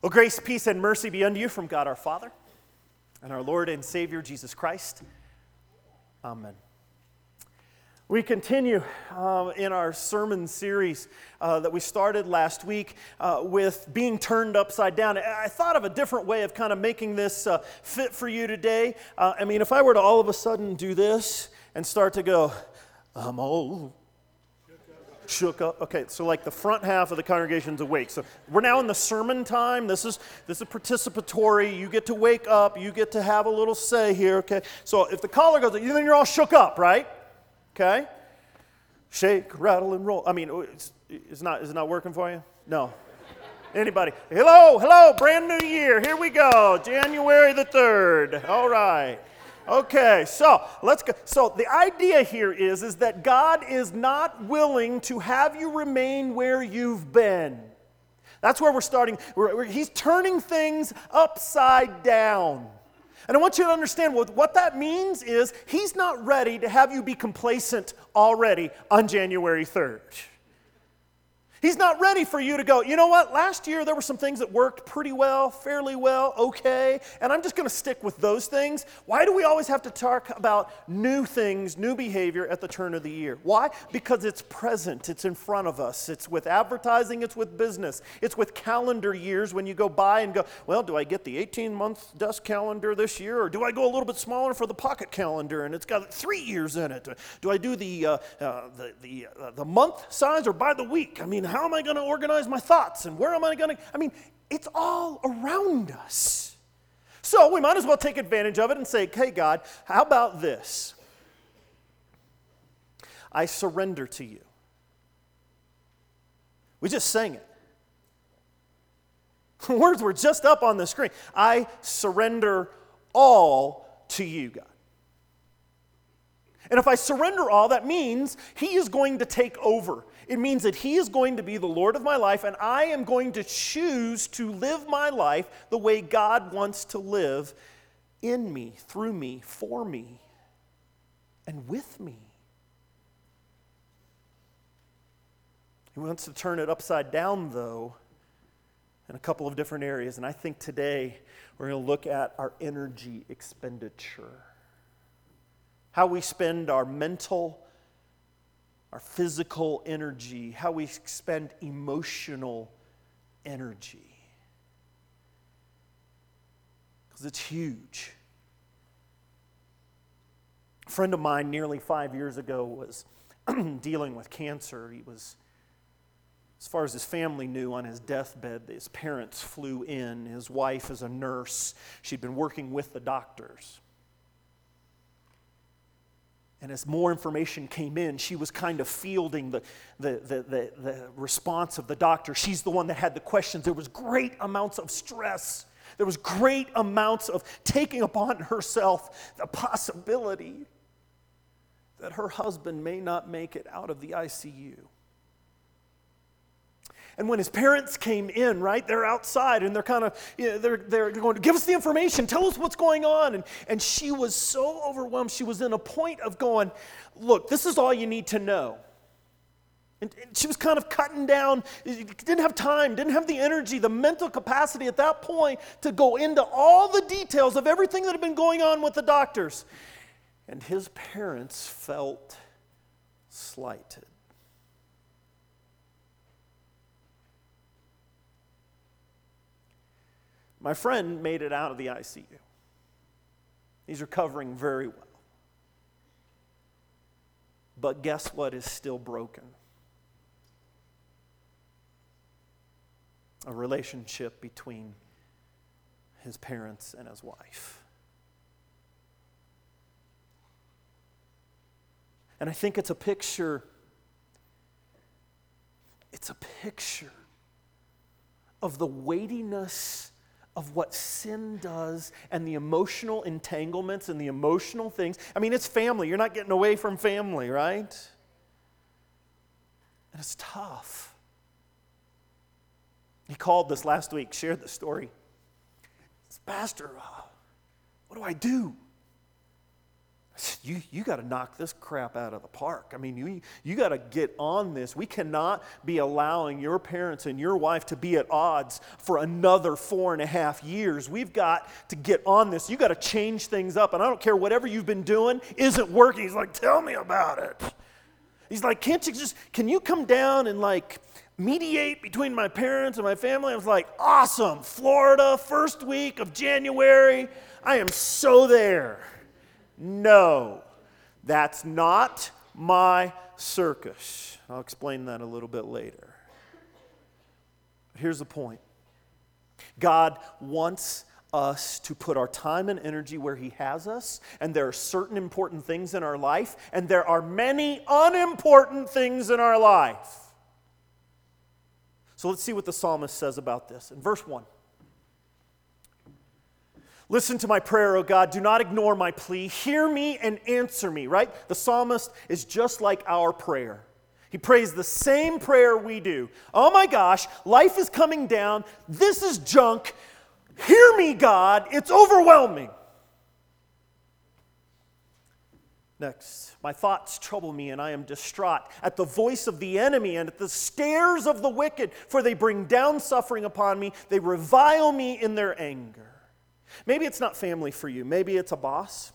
Well, grace, peace, and mercy be unto you from God our Father and our Lord and Savior Jesus Christ. Amen. We continue uh, in our sermon series uh, that we started last week uh, with being turned upside down. I thought of a different way of kind of making this uh, fit for you today. Uh, I mean, if I were to all of a sudden do this and start to go, I'm all shook up. Okay, so like the front half of the congregation's awake. So we're now in the sermon time. This is this is participatory. You get to wake up. You get to have a little say here. Okay. So if the caller goes, then you're all shook up, right? Okay. Shake, rattle, and roll. I mean, oh, it's, it's not is it not working for you? No. Anybody? Hello, hello, brand new year. Here we go. January the 3rd. All right. Okay, so let's go. So the idea here is, is that God is not willing to have you remain where you've been. That's where we're starting. We're, we're, he's turning things upside down. And I want you to understand what, what that means is he's not ready to have you be complacent already on January 3rd. He's not ready for you to go, you know what? Last year there were some things that worked pretty well, fairly well, okay, and I'm just going to stick with those things. Why do we always have to talk about new things, new behavior at the turn of the year? Why? Because it's present, it's in front of us. It's with advertising, it's with business, it's with calendar years when you go by and go, well, do I get the 18 month desk calendar this year, or do I go a little bit smaller for the pocket calendar and it's got three years in it? Do I do the, uh, uh, the, the, uh, the month size or by the week? I mean, how am I going to organize my thoughts and where am I going to? I mean, it's all around us. So we might as well take advantage of it and say, hey, God, how about this? I surrender to you. We just sang it. Words were just up on the screen. I surrender all to you, God. And if I surrender all, that means He is going to take over. It means that He is going to be the Lord of my life, and I am going to choose to live my life the way God wants to live in me, through me, for me, and with me. He wants to turn it upside down, though, in a couple of different areas. And I think today we're going to look at our energy expenditure how we spend our mental, our physical energy, how we spend emotional energy. Because it's huge. A friend of mine nearly five years ago was dealing with cancer. He was, as far as his family knew, on his deathbed. His parents flew in. His wife is a nurse. She'd been working with the doctors. And as more information came in, she was kind of fielding the, the, the, the, the response of the doctor. She's the one that had the questions. There was great amounts of stress. There was great amounts of taking upon herself the possibility that her husband may not make it out of the ICU. And when his parents came in, right, they're outside and they're kind of, you know, they're, they're going to give us the information, tell us what's going on. And, and she was so overwhelmed. She was in a point of going, look, this is all you need to know. And, and she was kind of cutting down, didn't have time, didn't have the energy, the mental capacity at that point to go into all the details of everything that had been going on with the doctors. And his parents felt slighted. My friend made it out of the ICU. He's recovering very well. But guess what is still broken? A relationship between his parents and his wife. And I think it's a picture, it's a picture of the weightiness of what sin does and the emotional entanglements and the emotional things. I mean, it's family. You're not getting away from family, right? And it's tough. He called this last week, shared the story. Pastor, uh, what do I do? You, you got to knock this crap out of the park. I mean, you, you got to get on this. We cannot be allowing your parents and your wife to be at odds for another four and a half years. We've got to get on this. You got to change things up. And I don't care whatever you've been doing isn't working. He's like, tell me about it. He's like, can't you just, can you come down and like mediate between my parents and my family? I was like, awesome. Florida, first week of January. I am so there. No, that's not my circus. I'll explain that a little bit later. Here's the point God wants us to put our time and energy where He has us, and there are certain important things in our life, and there are many unimportant things in our life. So let's see what the psalmist says about this. In verse 1. Listen to my prayer, O God. Do not ignore my plea. Hear me and answer me, right? The psalmist is just like our prayer. He prays the same prayer we do. Oh my gosh, life is coming down. This is junk. Hear me, God. It's overwhelming. Next, my thoughts trouble me, and I am distraught at the voice of the enemy and at the stares of the wicked, for they bring down suffering upon me. They revile me in their anger. Maybe it's not family for you. Maybe it's a boss.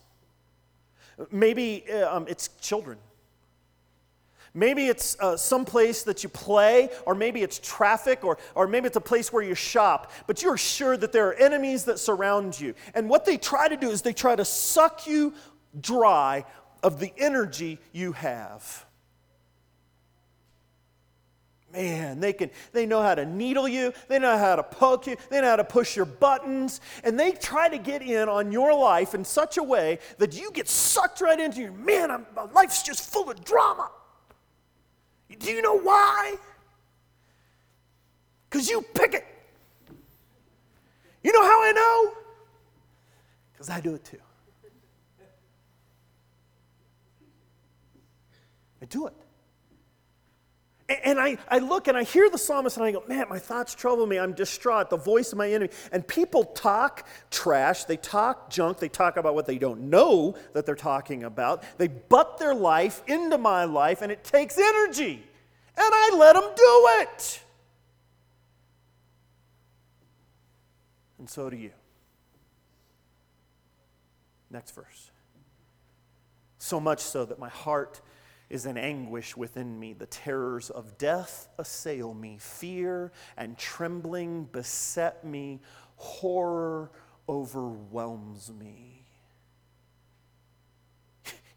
Maybe uh, um, it's children. Maybe it's uh, some place that you play, or maybe it's traffic, or, or maybe it's a place where you shop, but you're sure that there are enemies that surround you. And what they try to do is they try to suck you dry of the energy you have man they can they know how to needle you. They know how to poke you. They know how to push your buttons. And they try to get in on your life in such a way that you get sucked right into your man I'm, my life's just full of drama. Do you know why? Because you pick it. You know how i know? Because i do it too. I do it and I, I look and I hear the psalmist and I go, man, my thoughts trouble me. I'm distraught. The voice of my enemy. And people talk trash. They talk junk. They talk about what they don't know that they're talking about. They butt their life into my life and it takes energy. And I let them do it. And so do you. Next verse. So much so that my heart is in anguish within me. The terrors of death assail me. Fear and trembling beset me. Horror overwhelms me.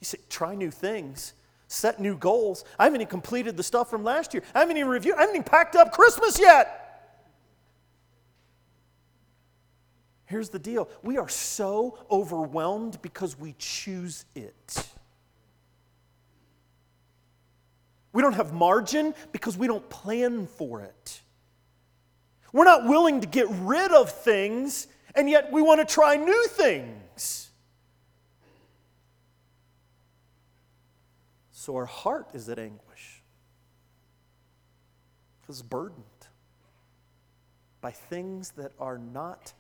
You say, try new things, set new goals. I haven't even completed the stuff from last year. I haven't even reviewed, I haven't even packed up Christmas yet. Here's the deal we are so overwhelmed because we choose it. We don't have margin because we don't plan for it. We're not willing to get rid of things, and yet we want to try new things. So our heart is at anguish because it's burdened by things that are not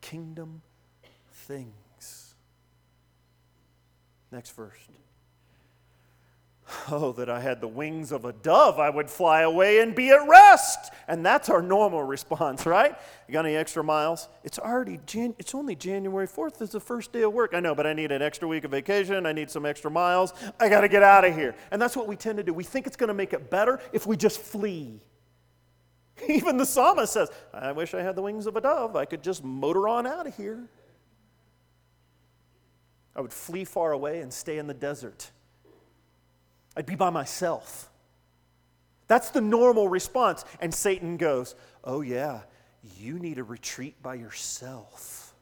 kingdom things. Next verse. Oh, that I had the wings of a dove, I would fly away and be at rest. And that's our normal response, right? You got any extra miles? It's already, Jan- it's only January 4th, it's the first day of work. I know, but I need an extra week of vacation. I need some extra miles. I got to get out of here. And that's what we tend to do. We think it's going to make it better if we just flee. Even the psalmist says, I wish I had the wings of a dove. I could just motor on out of here. I would flee far away and stay in the desert. I'd be by myself. That's the normal response. And Satan goes, Oh, yeah, you need a retreat by yourself.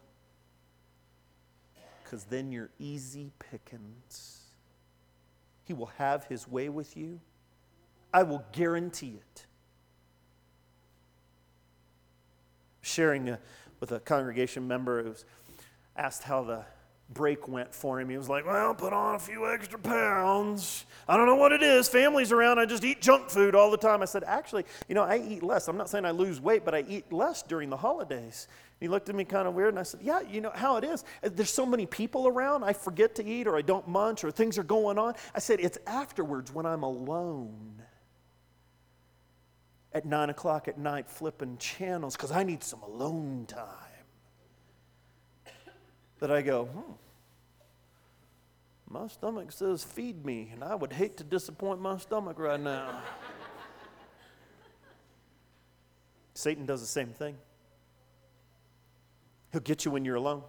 Because then you're easy pickings. He will have his way with you. I will guarantee it. Sharing a, with a congregation member who asked how the break went for him. He was like, Well, put on a few extra pounds. I don't know what it is. Family's around. I just eat junk food all the time. I said, Actually, you know, I eat less. I'm not saying I lose weight, but I eat less during the holidays. He looked at me kind of weird, and I said, Yeah, you know how it is. Uh, there's so many people around, I forget to eat, or I don't munch, or things are going on. I said, It's afterwards when I'm alone at nine o'clock at night flipping channels because I need some alone time that I go, hmm, my stomach says feed me, and I would hate to disappoint my stomach right now. Satan does the same thing. He'll get you when you're alone.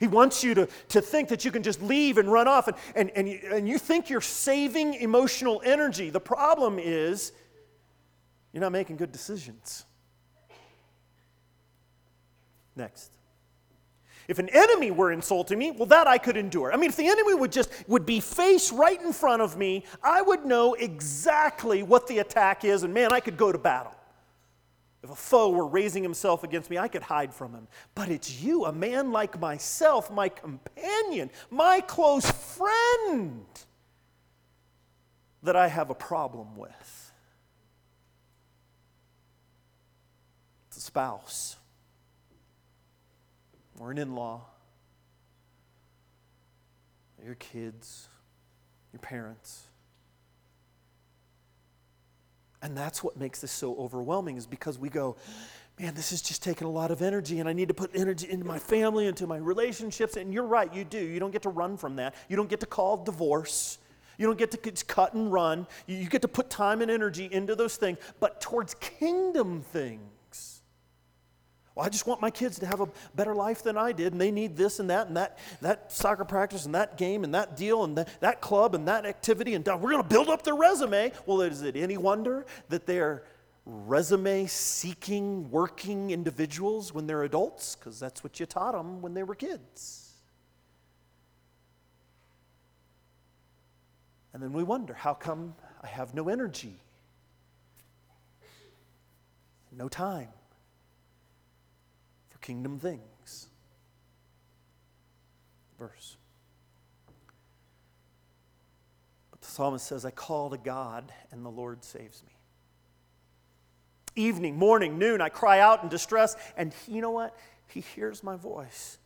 He wants you to, to think that you can just leave and run off, and, and, and, you, and you think you're saving emotional energy. The problem is, you're not making good decisions. Next. If an enemy were insulting me, well, that I could endure. I mean, if the enemy would just would be face right in front of me, I would know exactly what the attack is, and man, I could go to battle. If a foe were raising himself against me, I could hide from him. But it's you, a man like myself, my companion, my close friend, that I have a problem with. It's a spouse or an in law, your kids, your parents. And that's what makes this so overwhelming, is because we go, man, this is just taking a lot of energy, and I need to put energy into my family, into my relationships. And you're right, you do. You don't get to run from that. You don't get to call divorce. You don't get to cut and run. You get to put time and energy into those things, but towards kingdom things. Well, I just want my kids to have a better life than I did, and they need this and that and that, that soccer practice and that game and that deal and that, that club and that activity, and uh, we're going to build up their resume. Well, is it any wonder that they're resume seeking, working individuals when they're adults? Because that's what you taught them when they were kids. And then we wonder how come I have no energy, no time? Kingdom things. Verse. But the psalmist says, I call to God, and the Lord saves me. Evening, morning, noon, I cry out in distress, and you know what? He hears my voice.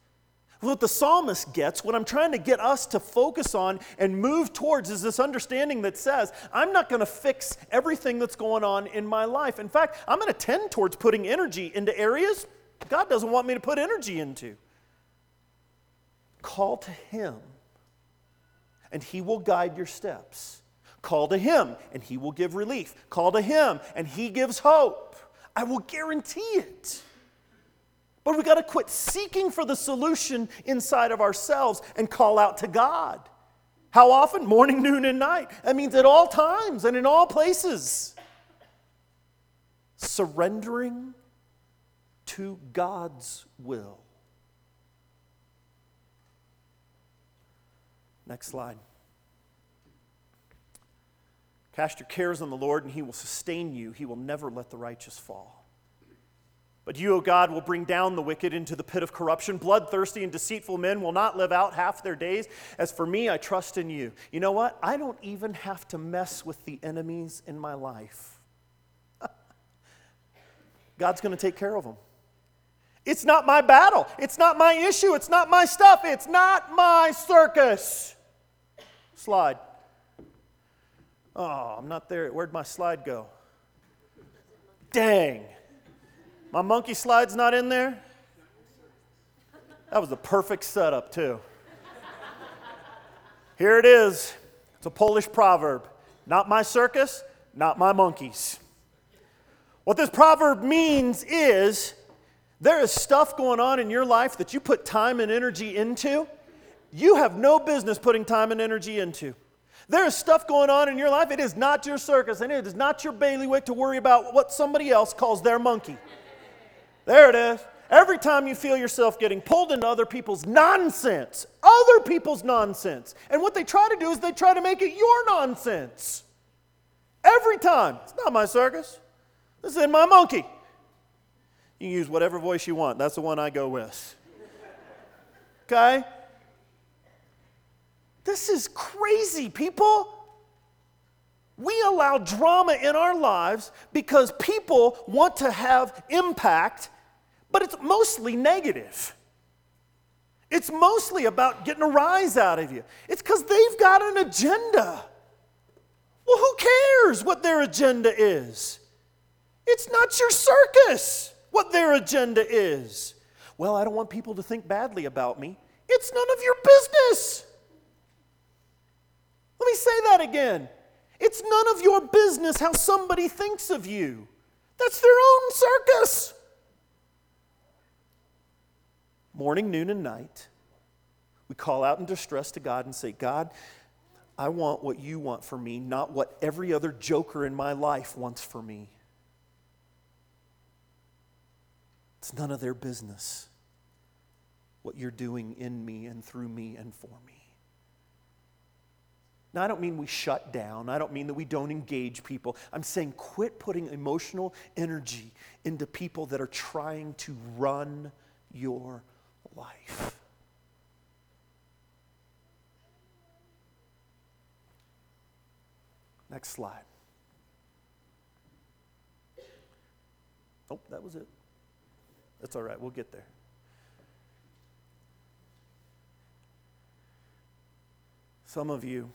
What the psalmist gets, what I'm trying to get us to focus on and move towards is this understanding that says, I'm not going to fix everything that's going on in my life. In fact, I'm going to tend towards putting energy into areas God doesn't want me to put energy into. Call to Him, and He will guide your steps. Call to Him, and He will give relief. Call to Him, and He gives hope. I will guarantee it. But we got to quit seeking for the solution inside of ourselves and call out to God. How often? Morning, noon, and night. That means at all times and in all places. Surrendering to God's will. Next slide. Cast your cares on the Lord, and he will sustain you. He will never let the righteous fall. But you, O God, will bring down the wicked into the pit of corruption. Bloodthirsty and deceitful men will not live out half their days. As for me, I trust in you. You know what? I don't even have to mess with the enemies in my life. God's going to take care of them. It's not my battle. It's not my issue. It's not my stuff. It's not my circus. Slide. Oh, I'm not there. Where'd my slide go? Dang. My monkey slide's not in there? That was the perfect setup, too. Here it is. It's a Polish proverb. Not my circus, not my monkeys. What this proverb means is there is stuff going on in your life that you put time and energy into, you have no business putting time and energy into. There is stuff going on in your life, it is not your circus, and it is not your bailiwick to worry about what somebody else calls their monkey. There it is. Every time you feel yourself getting pulled into other people's nonsense, other people's nonsense, and what they try to do is they try to make it your nonsense. Every time. It's not my circus. This is my monkey. You can use whatever voice you want. That's the one I go with. okay? This is crazy, people. We allow drama in our lives because people want to have impact, but it's mostly negative. It's mostly about getting a rise out of you. It's because they've got an agenda. Well, who cares what their agenda is? It's not your circus what their agenda is. Well, I don't want people to think badly about me. It's none of your business. Let me say that again. It's none of your business how somebody thinks of you. That's their own circus. Morning, noon, and night, we call out in distress to God and say, God, I want what you want for me, not what every other joker in my life wants for me. It's none of their business what you're doing in me and through me and for me. Now, I don't mean we shut down. I don't mean that we don't engage people. I'm saying quit putting emotional energy into people that are trying to run your life. Next slide. Oh, that was it. That's all right. We'll get there. Some of you,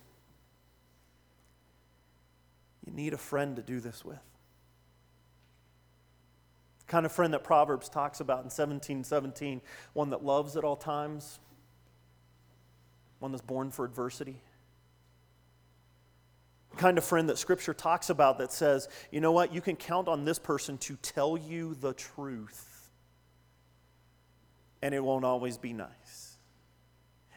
you need a friend to do this with. The kind of friend that Proverbs talks about in 1717, one that loves at all times, one that's born for adversity. The kind of friend that Scripture talks about that says, you know what, you can count on this person to tell you the truth and it won't always be nice.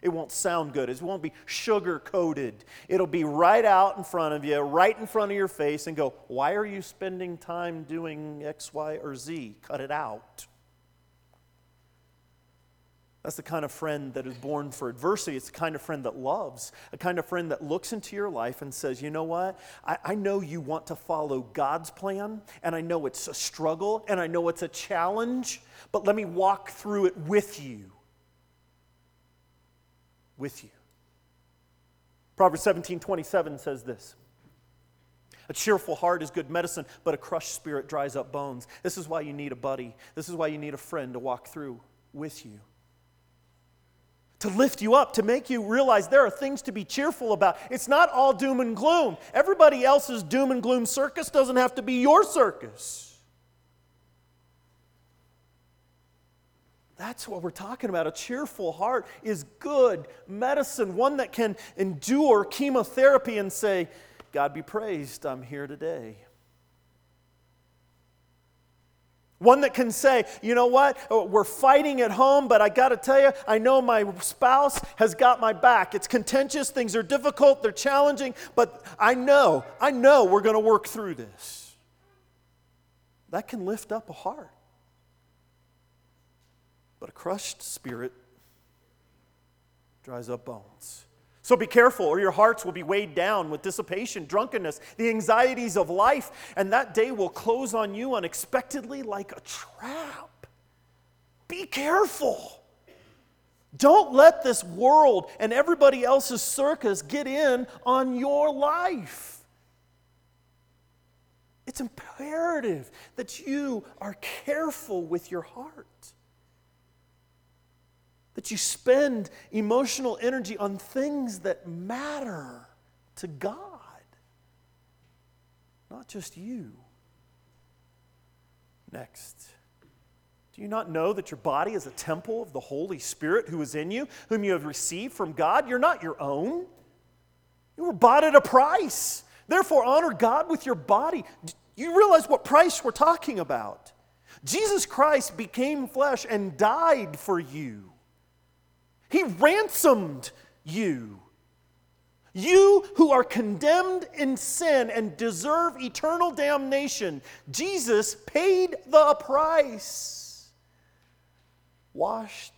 It won't sound good. It won't be sugar coated. It'll be right out in front of you, right in front of your face, and go, Why are you spending time doing X, Y, or Z? Cut it out. That's the kind of friend that is born for adversity. It's the kind of friend that loves, a kind of friend that looks into your life and says, You know what? I, I, know you want to follow God's plan, and I know it's a struggle, and I know it's a challenge, but let me walk through it with you. With you. Proverbs 17 27 says this. A cheerful heart is good medicine, but a crushed spirit dries up bones. This is why you need a buddy. This is why you need a friend to walk through with you to lift you up, to make you realize there are things to be cheerful about. It's not all doom and gloom. Everybody else's doom and gloom circus doesn't have to be your circus. That's what we're talking about. A cheerful heart is good medicine, one that can endure chemotherapy and say, God be praised, I'm here today. One that can say, you know what, oh, we're fighting at home, but I got to tell you, I know my spouse has got my back. It's contentious, things are difficult, they're challenging, but I know, I know we're going to work through this. That can lift up a heart. But a crushed spirit dries up bones. So be careful, or your hearts will be weighed down with dissipation, drunkenness, the anxieties of life, and that day will close on you unexpectedly like a trap. Be careful. Don't let this world and everybody else's circus get in on your life. It's imperative that you are careful with your heart that you spend emotional energy on things that matter to God, not just you. Next. Do you not know that your body is a temple of the Holy Spirit who is in you, whom you have received from God? You're not your own. You were bought at a price. Therefore, honor God with your body. You realize what price we're talking about. Jesus Christ became flesh and died for you. He ransomed you. You who are condemned in sin and deserve eternal damnation, Jesus paid the price. Washed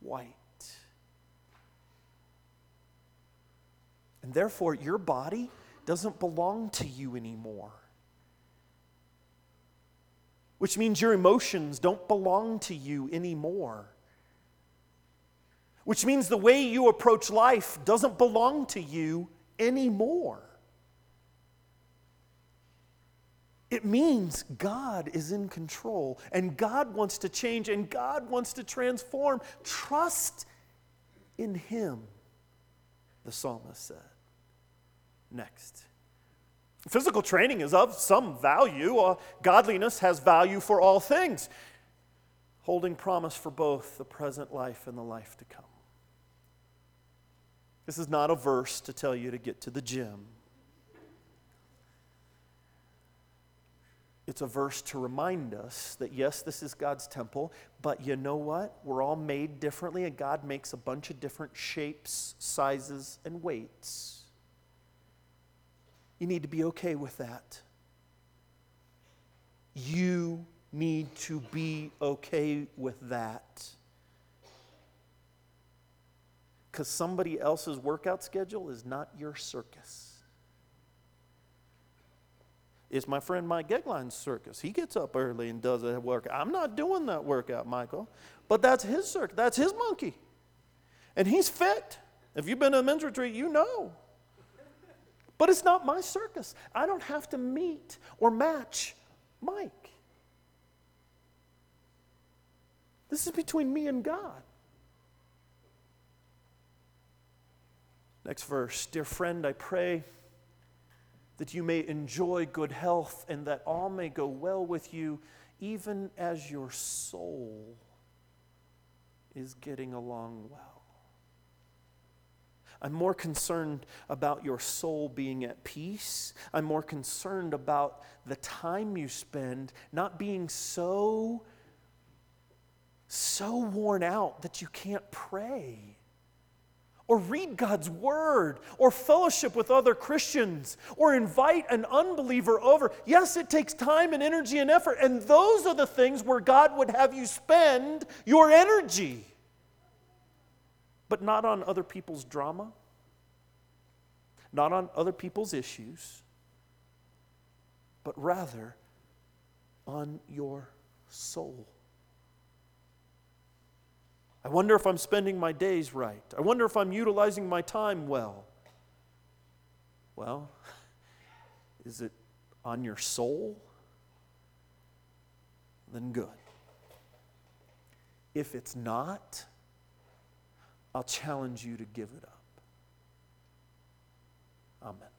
white. And therefore, your body doesn't belong to you anymore. Which means your emotions don't belong to you anymore. Which means the way you approach life doesn't belong to you anymore. It means God is in control and God wants to change and God wants to transform. Trust in Him, the psalmist said. Next. Physical training is of some value. Uh, godliness has value for all things, holding promise for both the present life and the life to come. This is not a verse to tell you to get to the gym. It's a verse to remind us that yes, this is God's temple, but you know what? We're all made differently, and God makes a bunch of different shapes, sizes, and weights. You need to be okay with that. You need to be okay with that. Because somebody else's workout schedule is not your circus. It's my friend Mike Gegline's circus. He gets up early and does a workout. I'm not doing that workout, Michael. But that's his circus. That's his monkey. And he's fit. If you've been to a men's retreat, you know. But it's not my circus. I don't have to meet or match Mike. This is between me and God. Next verse Dear friend, I pray that you may enjoy good health and that all may go well with you, even as your soul is getting along well. I'm more concerned about your soul being at peace. I'm more concerned about the time you spend not being so, so worn out that you can't pray or read God's word, or fellowship with other Christians, or invite an unbeliever over. Yes, it takes time and energy and effort, and those are the things where God would have you spend your energy but not on other people's drama, not on other people's issues, but rather on your soul. I wonder if I'm spending my days right. I wonder if I'm utilizing my time well. Well, is it on your soul? Then good. If it's not, I'll challenge you to give it up. Amen.